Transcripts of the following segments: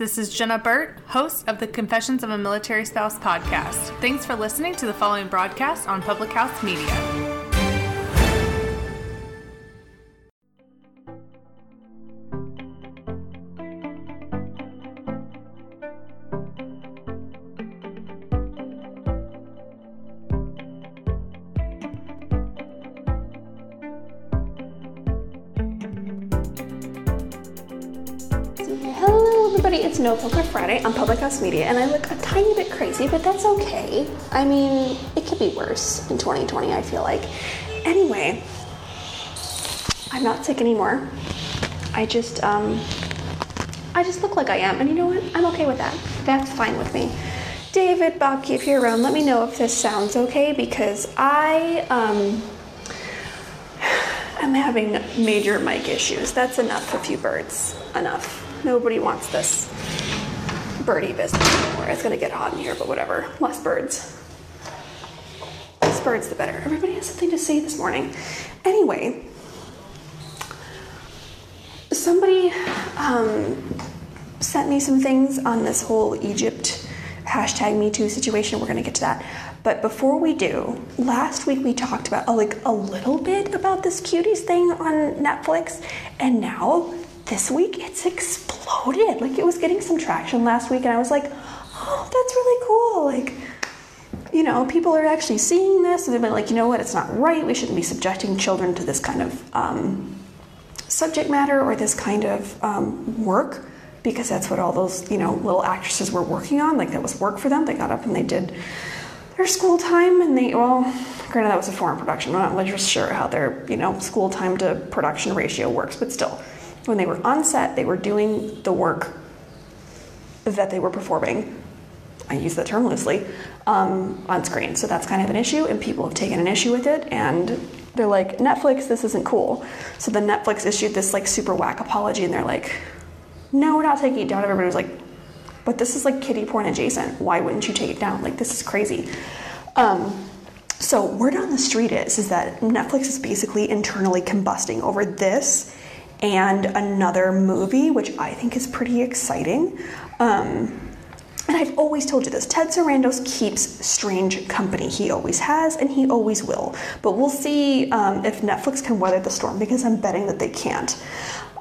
This is Jenna Burt, host of the Confessions of a Military Spouse podcast. Thanks for listening to the following broadcast on Public House Media. It's No Poker Friday on Public House Media, and I look a tiny bit crazy, but that's okay. I mean, it could be worse in 2020, I feel like. Anyway, I'm not sick anymore. I just, um, I just look like I am, and you know what? I'm okay with that. That's fine with me. David, Bobke, if you're around, let me know if this sounds okay because I, um, I'm having major mic issues. That's enough, a few birds. Enough. Nobody wants this birdie business anymore. It's gonna get hot in here, but whatever. Less birds. Less birds, the better. Everybody has something to say this morning. Anyway, somebody um, sent me some things on this whole Egypt hashtag Me Too situation. We're gonna get to that. But before we do, last week we talked about like a little bit about this cuties thing on Netflix, and now this week it's exploded. Like it was getting some traction last week, and I was like, oh, that's really cool. Like, you know, people are actually seeing this, and they've been like, you know what, it's not right. We shouldn't be subjecting children to this kind of um, subject matter or this kind of um, work because that's what all those, you know, little actresses were working on. Like that was work for them. They got up and they did their school time, and they, well, granted, that was a foreign production. I'm not really sure how their, you know, school time to production ratio works, but still when they were on set, they were doing the work that they were performing. I use that term loosely um, on screen. So that's kind of an issue, and people have taken an issue with it, and they're like, Netflix, this isn't cool. So then Netflix issued this like super whack apology, and they're like, no, we're not taking it down. Everybody was like, but this is like kiddie porn adjacent. Why wouldn't you take it down? Like this is crazy. Um, so word on the street is is that Netflix is basically internally combusting over this and another movie, which I think is pretty exciting. Um, and I've always told you this Ted Sarandos keeps strange company. He always has, and he always will. But we'll see um, if Netflix can weather the storm because I'm betting that they can't.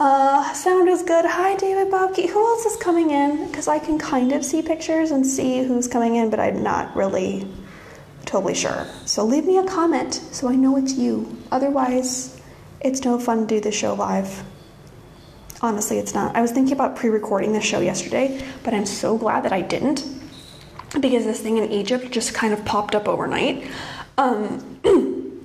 Uh, sound is good. Hi, David Bobke. Who else is coming in? Because I can kind of see pictures and see who's coming in, but I'm not really totally sure. So leave me a comment so I know it's you. Otherwise, it's no fun to do the show live. Honestly, it's not. I was thinking about pre recording the show yesterday, but I'm so glad that I didn't because this thing in Egypt just kind of popped up overnight. Um,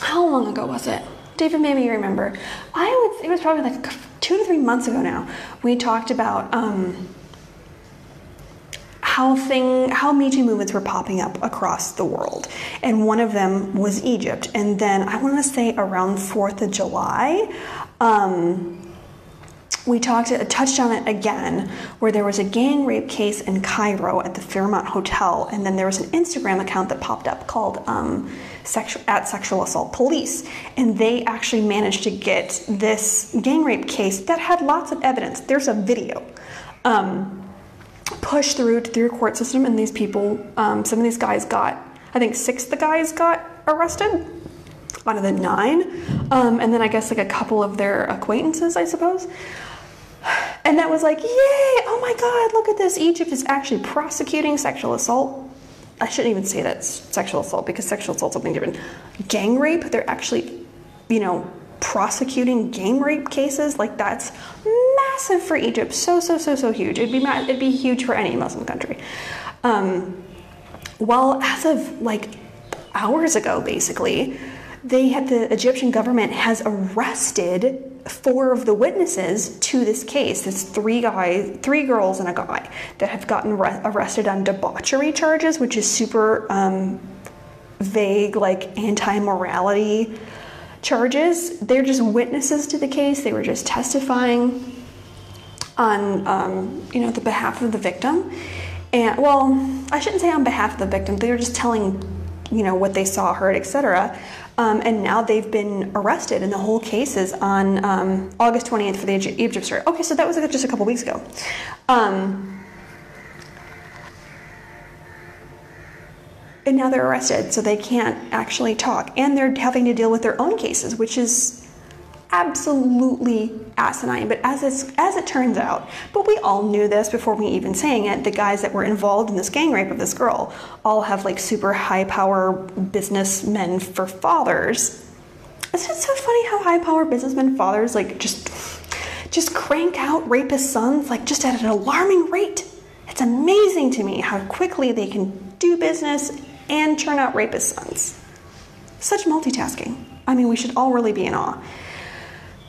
how long ago was it? David made me remember. I would. It was probably like two to three months ago now. We talked about um, how thing how Me Too movements were popping up across the world, and one of them was Egypt. And then I want to say around Fourth of July. Um, we talked touched on it again where there was a gang rape case in Cairo at the Fairmont Hotel and then there was an Instagram account that popped up called um, sexual, at sexual assault police and they actually managed to get this gang rape case that had lots of evidence there's a video um, pushed through to the court system, and these people, um, some of these guys got, I think six of the guys got arrested out of the nine, um, and then I guess like a couple of their acquaintances, I suppose. And that was like, yay! Oh my God! Look at this. Egypt is actually prosecuting sexual assault. I shouldn't even say that's sexual assault because sexual assault something different. Gang rape. They're actually, you know, prosecuting game rape cases. Like that's massive for Egypt. So so so so huge. It'd be mad, it'd be huge for any Muslim country. Um, well, as of like hours ago, basically, they had the Egyptian government has arrested four of the witnesses to this case. It's three guys, three girls, and a guy that have gotten re- arrested on debauchery charges, which is super um, vague, like anti morality charges. They're just witnesses to the case. They were just testifying on, um, you know, the behalf of the victim. And well, I shouldn't say on behalf of the victim. They were just telling, you know, what they saw, heard, etc. Um, and now they've been arrested, and the whole case is on um, August 28th for the Egypt story. Okay, so that was just a couple weeks ago. Um, and now they're arrested, so they can't actually talk. And they're having to deal with their own cases, which is absolutely asinine. But as, as it turns out, but we all knew this before we even saying it, the guys that were involved in this gang rape of this girl all have like super high power businessmen for fathers. Isn't it so funny how high power businessmen fathers like just just crank out rapist sons like just at an alarming rate? It's amazing to me how quickly they can do business and churn out rapist sons. Such multitasking. I mean, we should all really be in awe.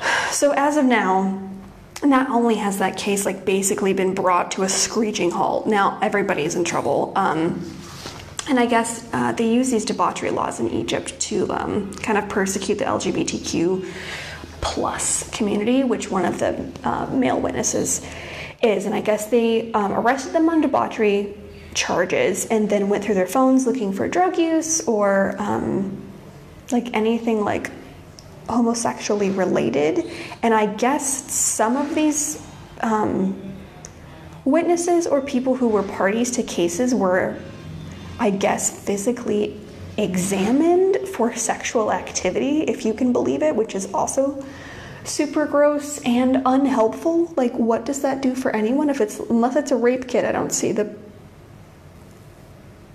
So as of now, not only has that case like basically been brought to a screeching halt, now everybody's in trouble. Um, and I guess uh, they use these debauchery laws in Egypt to um, kind of persecute the LGBTQ plus community, which one of the uh, male witnesses is. And I guess they um, arrested them on debauchery charges and then went through their phones looking for drug use or um, like anything like homosexually related. And I guess some of these um, witnesses or people who were parties to cases were, I guess, physically examined for sexual activity, if you can believe it, which is also super gross and unhelpful. Like, what does that do for anyone? If it's unless it's a rape kit, I don't see the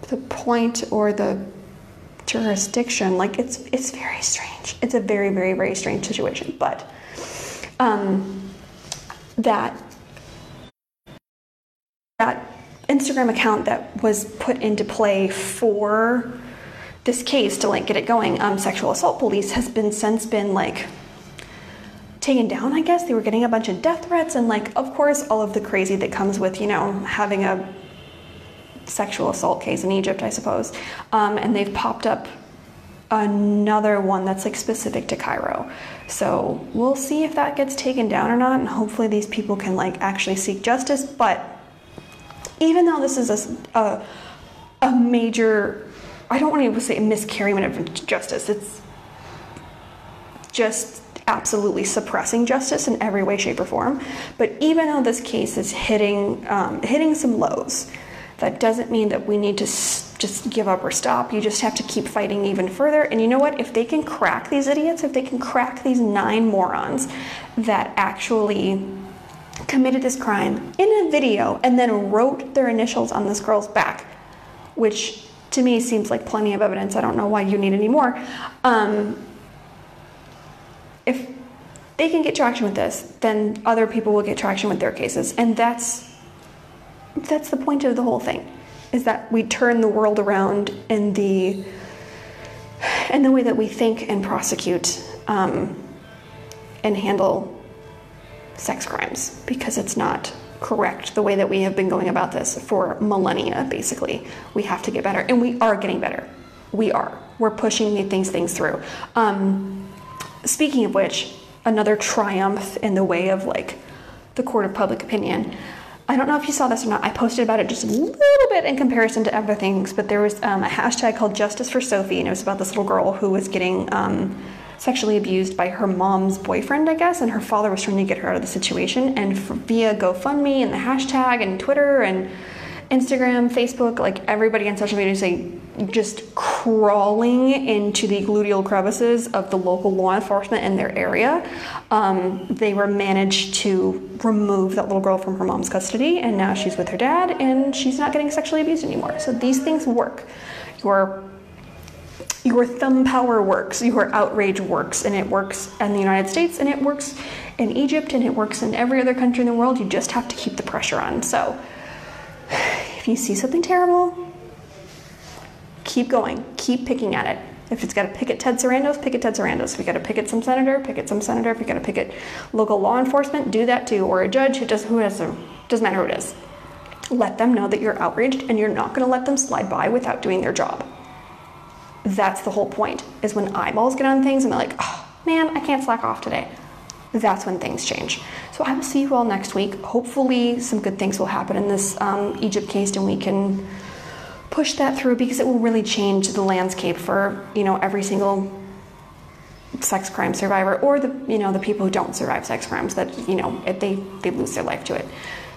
the point or the jurisdiction. Like it's it's very strange. It's a very very very strange situation. But um, that that Instagram account that was put into play for this case to like get it going, um, sexual assault police has been since been like taken down. I guess they were getting a bunch of death threats and like of course all of the crazy that comes with you know having a sexual assault case in Egypt, I suppose. Um, and they've popped up another one that's like specific to Cairo. So we'll see if that gets taken down or not, and hopefully these people can like actually seek justice. But even though this is a, a, a major, I don't want to say miscarriage of justice, it's just absolutely suppressing justice in every way, shape, or form. But even though this case is hitting um, hitting some lows, that doesn't mean that we need to just give up or stop. You just have to keep fighting even further. And you know what? If they can crack these idiots, if they can crack these nine morons that actually committed this crime in a video and then wrote their initials on this girl's back, which to me seems like plenty of evidence. I don't know why you need any more. Um, if they can get traction with this, then other people will get traction with their cases. And that's that's the point of the whole thing is that we turn the world around in the in the way that we think and prosecute um, and handle sex crimes because it's not correct the way that we have been going about this for millennia basically. We have to get better and we are getting better. We are. We're pushing these things through. Um, speaking of which another triumph in the way of like the court of public opinion I don't know if you saw this or not. I posted about it just a little bit in comparison to other things, but there was um, a hashtag called Justice for Sophie, and it was about this little girl who was getting um, sexually abused by her mom's boyfriend, I guess, and her father was trying to get her out of the situation. And via GoFundMe and the hashtag and Twitter and Instagram, Facebook, like everybody on social media is like just crawling into the gluteal crevices of the local law enforcement in their area. Um, they were managed to remove that little girl from her mom's custody, and now she's with her dad, and she's not getting sexually abused anymore. So these things work. Your your thumb power works, your outrage works, and it works in the United States, and it works in Egypt, and it works in every other country in the world. You just have to keep the pressure on. So you see something terrible, keep going, keep picking at it. If it's got to picket Ted Sarandos, picket Ted Sarandos. If you got to picket some senator, picket some senator. If you got to picket local law enforcement, do that too, or a judge. It does who has doesn't matter who it is. Let them know that you're outraged and you're not going to let them slide by without doing their job. That's the whole point. Is when eyeballs get on things and they're like, oh man, I can't slack off today. That's when things change. So I will see you all next week. Hopefully, some good things will happen in this um, Egypt case, and we can push that through because it will really change the landscape for you know every single sex crime survivor or the you know the people who don't survive sex crimes that you know they they lose their life to it.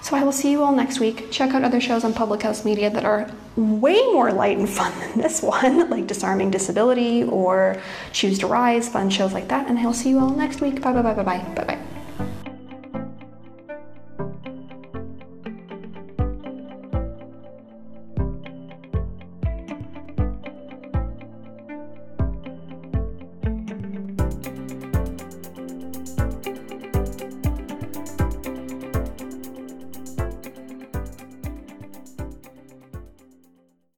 So I will see you all next week. Check out other shows on Public House Media that are way more light and fun than this one, like Disarming Disability or Choose to Rise, fun shows like that. And I will see you all next week. Bye bye bye bye bye bye bye.